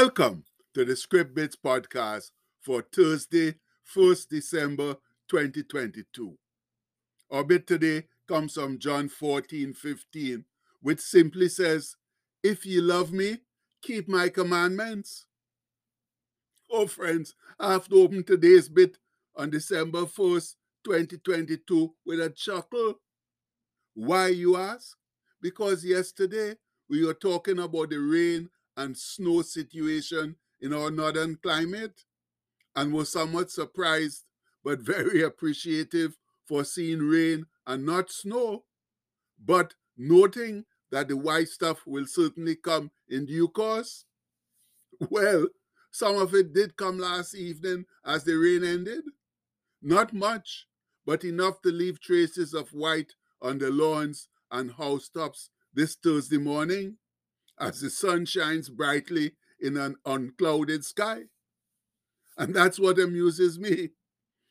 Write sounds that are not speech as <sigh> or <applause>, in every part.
Welcome to the Script Bits podcast for Thursday, 1st December 2022. Our bit today comes from John 14 15, which simply says, If ye love me, keep my commandments. Oh, friends, I have to open today's bit on December 1st, 2022, with a chuckle. Why, you ask? Because yesterday we were talking about the rain and snow situation in our northern climate and was somewhat surprised but very <laughs> appreciative for seeing rain and not snow, but noting that the white stuff will certainly come in due course. <laughs> Well, some of it did come last evening as the rain ended. Not much, but enough to leave traces of white on the lawns and housetops this Thursday morning as the sun shines brightly in an unclouded sky. And that's what amuses me.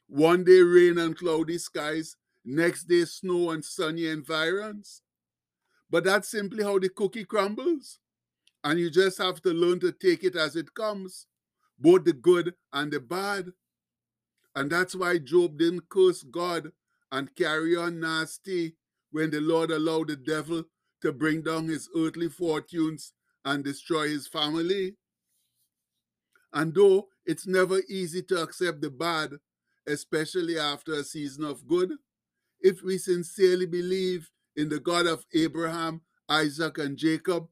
One day rain and cloudy skies, next day snow and sunny environs. But that's simply how the cookie crumbles. And you just have to learn to take it as it comes, both the good and the bad. And that's why Job didn't curse God and carry on nasty when the Lord allowed the devil to bring down his earthly fortunes and destroy his family. And though it's never easy to accept the bad, especially after a season of good, if we sincerely believe in the God of Abraham, Isaac, and Jacob,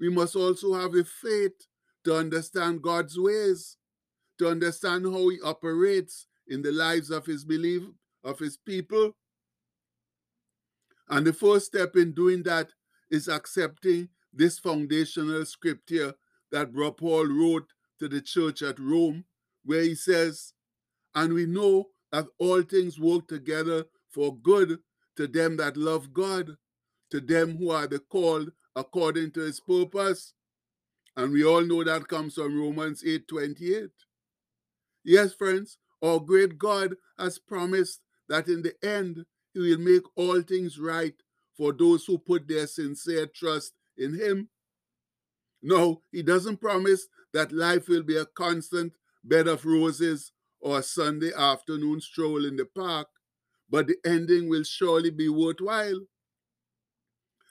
we must also have a faith to understand God's ways, to understand how he operates in the lives of his belief of his people. And the first step in doing that is accepting this foundational scripture that Paul wrote to the church at Rome, where he says, And we know that all things work together for good to them that love God, to them who are the called according to his purpose. And we all know that comes from Romans 8 28. Yes, friends, our great God has promised that in the end, he will make all things right for those who put their sincere trust in him. No, he doesn't promise that life will be a constant bed of roses or a Sunday afternoon stroll in the park, but the ending will surely be worthwhile.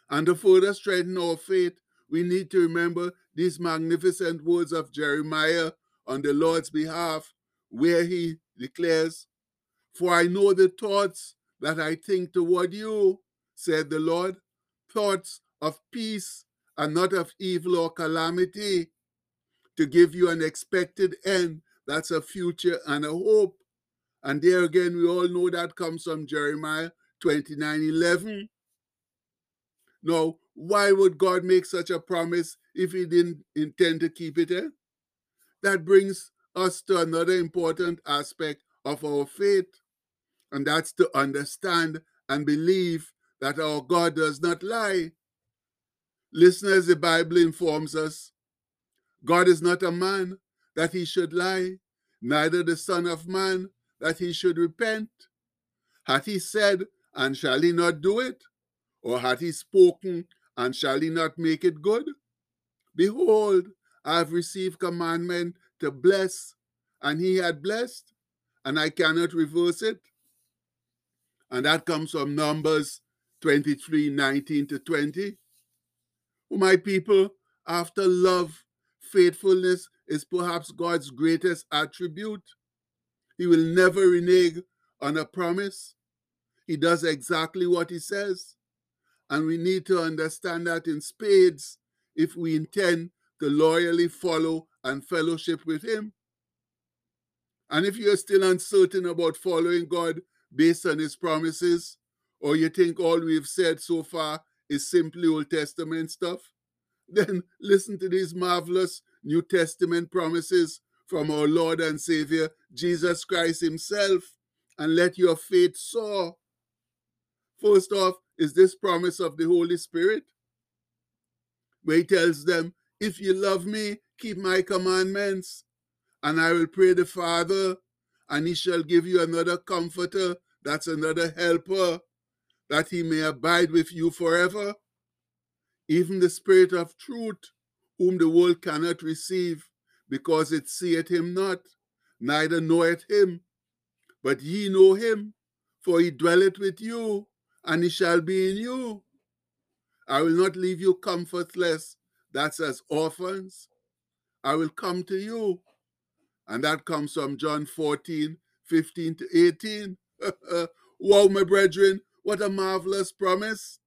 And to further strengthen our faith, we need to remember these magnificent words of Jeremiah on the Lord's behalf, where he declares, For I know the thoughts that I think toward you, said the Lord, thoughts of peace and not of evil or calamity, to give you an expected end. That's a future and a hope. And there again, we all know that comes from Jeremiah 29 11. Now, why would God make such a promise if He didn't intend to keep it? Eh? That brings us to another important aspect of our faith, and that's to understand and believe that our God does not lie. Listeners, the Bible informs us God is not a man that he should lie, neither the Son of Man that he should repent. Had he said, and shall he not do it? Or had he spoken, and shall he not make it good? Behold, I have received commandment to bless, and he had blessed, and I cannot reverse it. And that comes from Numbers 23 19 to 20. My people, after love, faithfulness is perhaps God's greatest attribute. He will never renege on a promise. He does exactly what he says. And we need to understand that in spades if we intend to loyally follow and fellowship with him. And if you're still uncertain about following God based on his promises, or you think all we've said so far is simply Old Testament stuff, <laughs> then listen to these marvelous New Testament promises from our Lord and Savior Jesus Christ Himself and let your faith soar. First off, is this promise of the Holy Spirit, where He tells them, If you love me, keep my commandments, and I will pray the Father, and He shall give you another comforter, that's another helper, that He may abide with you forever even the Spirit of truth, whom the world cannot receive, because it seeth him not, neither knoweth him. But ye know him, for he dwelleth with you, and he shall be in you. I will not leave you comfortless, that's as orphans. I will come to you. And that comes from John 14, 15 to 18. <laughs> wow, my brethren, what a marvelous promise.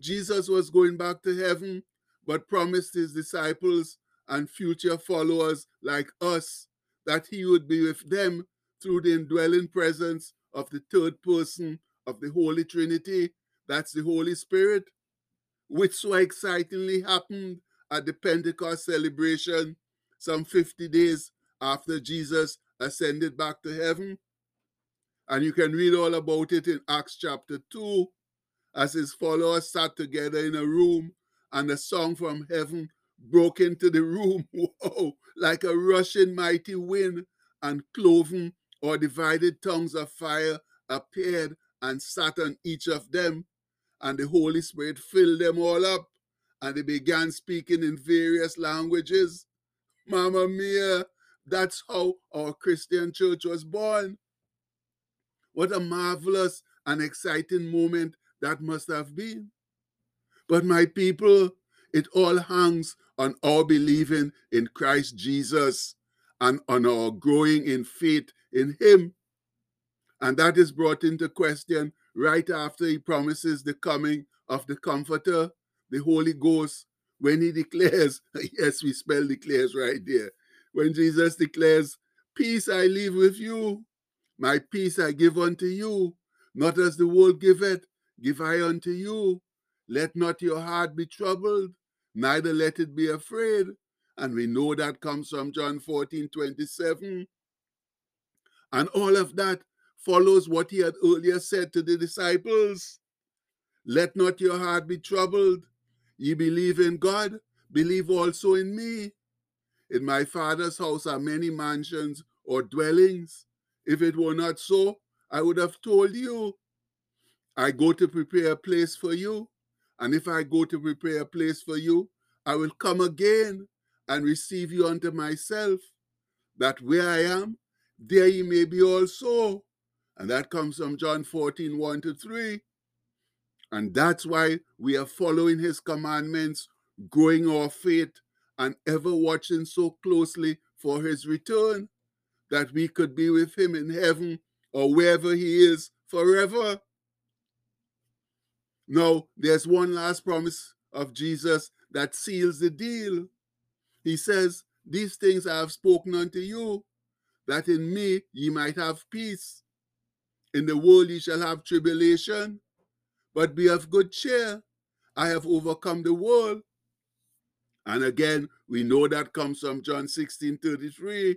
Jesus was going back to heaven, but promised his disciples and future followers like us that he would be with them through the indwelling presence of the third person of the Holy Trinity, that's the Holy Spirit, which so excitingly happened at the Pentecost celebration some 50 days after Jesus ascended back to heaven. And you can read all about it in Acts chapter 2 as his followers sat together in a room and a song from heaven broke into the room, <laughs> whoa, like a rushing mighty wind, and cloven or divided tongues of fire appeared and sat on each of them. And the Holy Spirit filled them all up, and they began speaking in various languages. Mamma mia, that's how our Christian church was born. What a marvelous and exciting moment that must have been. But my people, it all hangs on our believing in Christ Jesus and on our growing in faith in Him. And that is brought into question right after He promises the coming of the Comforter, the Holy Ghost, when He declares, <laughs> yes, we spell declares right there, when Jesus declares, Peace I leave with you, my peace I give unto you, not as the world giveth, give I unto you. Let not your heart be troubled, neither let it be afraid. And we know that comes from John 14 27. And all of that follows what he had earlier said to the disciples Let not your heart be troubled. Ye believe in God, believe also in me. In my Father's house are many mansions or dwellings. If it were not so, I would have told you. I go to prepare a place for you. And if I go to prepare a place for you, I will come again and receive you unto myself, that where I am, there ye may be also. And that comes from John 14, 1 to 3. And that's why we are following his commandments, growing our faith, and ever watching so closely for his return, that we could be with him in heaven or wherever he is forever. Now, there's one last promise of Jesus that seals the deal. He says, These things I have spoken unto you, that in me ye might have peace. In the world ye shall have tribulation, but be of good cheer. I have overcome the world. And again, we know that comes from John 16 33.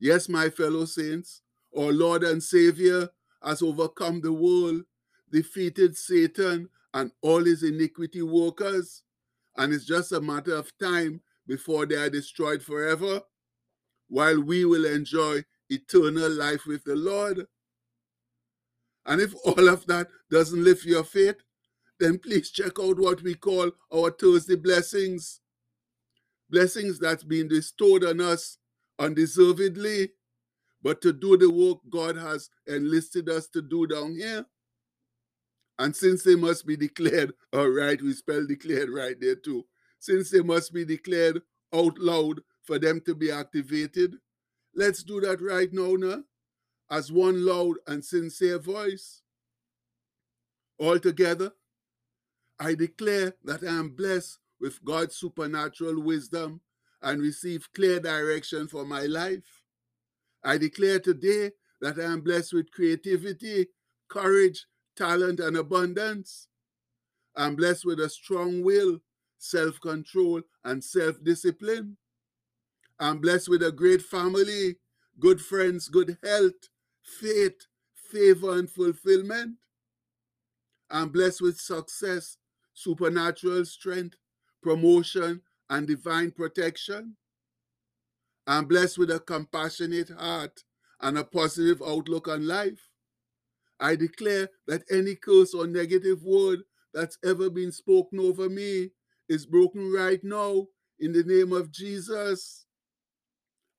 Yes, my fellow saints, our Lord and Savior has overcome the world defeated Satan and all his iniquity workers, and it's just a matter of time before they are destroyed forever, while we will enjoy eternal life with the Lord. And if all of that doesn't lift your faith, then please check out what we call our Thursday blessings. Blessings that's been bestowed on us undeservedly, but to do the work God has enlisted us to do down here. And since they must be declared, <laughs> all right, we spell declared right there too. Since they must be declared out loud for them to be activated, let's do that right now, now as one loud and sincere voice. All together, I declare that I am blessed with God's supernatural wisdom and receive clear direction for my life. I declare today that I am blessed with creativity, courage, talent, and abundance. I'm blessed with a strong will, self control, and self discipline. I'm blessed with a great family, good friends, good health, faith, favor, and fulfillment. I'm blessed with success, supernatural strength, promotion, and divine protection. I'm blessed with a compassionate heart and a positive outlook on life. I declare that any curse or negative word that's ever been spoken over me is broken right now in the name of Jesus.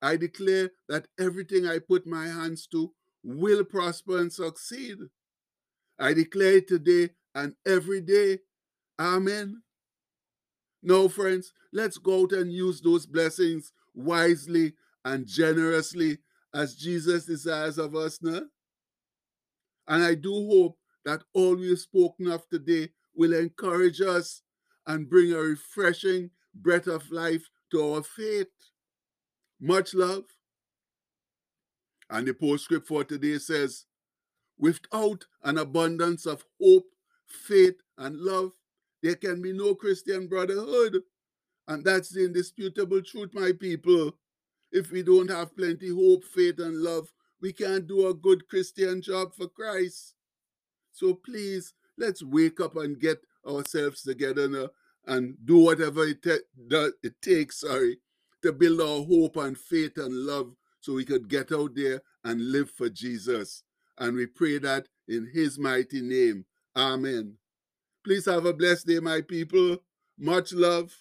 I declare that everything I put my hands to will prosper and succeed. I declare it today and every day. Amen. Now, friends, let's go out and use those blessings wisely and generously as Jesus desires of us now. And I do hope that all we've spoken of today will encourage us and bring a refreshing breath of life to our faith. Much love. And the postscript for today says, without an abundance of hope, faith, and love, there can be no Christian brotherhood. And that's the indisputable truth, my people. If we don't have plenty hope, faith, and love, we can't do a good Christian job for Christ. So please, let's wake up and get ourselves together now and do whatever it, it takes, sorry, to build our hope and faith and love so we could get out there and live for Jesus. And we pray that in his mighty name. Amen. Please have a blessed day, my people. Much love.